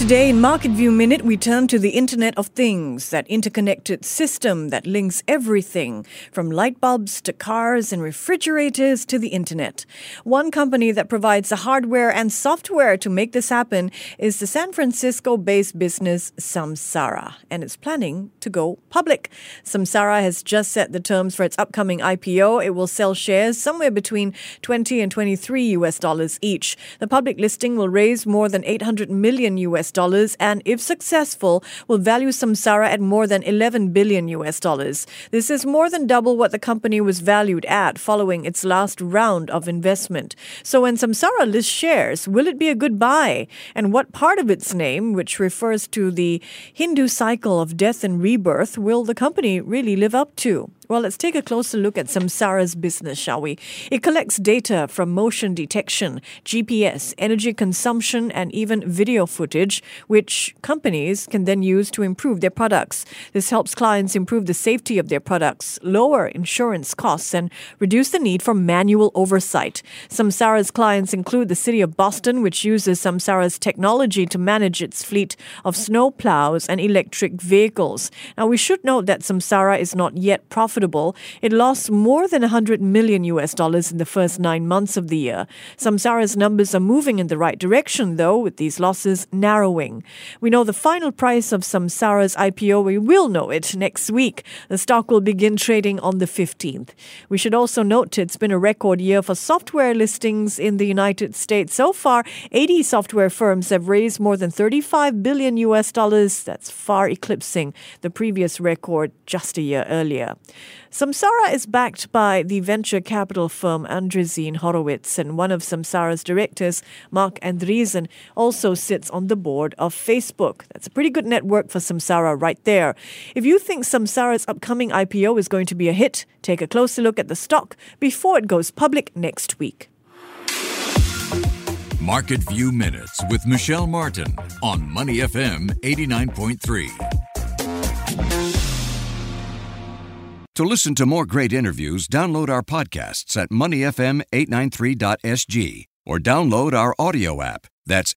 Today in Market View Minute, we turn to the Internet of Things, that interconnected system that links everything from light bulbs to cars and refrigerators to the Internet. One company that provides the hardware and software to make this happen is the San Francisco based business Samsara, and it's planning to go public. Samsara has just set the terms for its upcoming IPO. It will sell shares somewhere between 20 and 23 US dollars each. The public listing will raise more than 800 million US dollars and, if successful, will value Samsara at more than 11 billion US dollars. This is more than double what the company was valued at following its last round of investment. So when Samsara lists shares, will it be a good buy? And what part of its name, which refers to the Hindu cycle of death and rebirth, will the company really live up to? Well, let's take a closer look at Samsara's business, shall we? It collects data from motion detection, GPS, energy consumption, and even video footage, which companies can then use to improve their products. This helps clients improve the safety of their products, lower insurance costs, and reduce the need for manual oversight. Samsara's clients include the city of Boston, which uses Samsara's technology to manage its fleet of snow plows and electric vehicles. Now, we should note that Samsara is not yet profitable profitable, it lost more than 100 million US dollars in the first nine months of the year. Samsara's numbers are moving in the right direction, though, with these losses narrowing. We know the final price of Samsara's IPO. We will know it next week. The stock will begin trading on the 15th. We should also note it's been a record year for software listings in the United States. So far, 80 software firms have raised more than 35 billion US dollars. That's far eclipsing the previous record just a year earlier. Samsara is backed by the venture capital firm Andreessen Horowitz, and one of Samsara's directors, Marc Andreessen, also sits on the board of Facebook. That's a pretty good network for Samsara right there. If you think Samsara's upcoming IPO is going to be a hit, take a closer look at the stock before it goes public next week. Market View Minutes with Michelle Martin on Money FM 89.3. To listen to more great interviews, download our podcasts at moneyfm893.sg or download our audio app. That's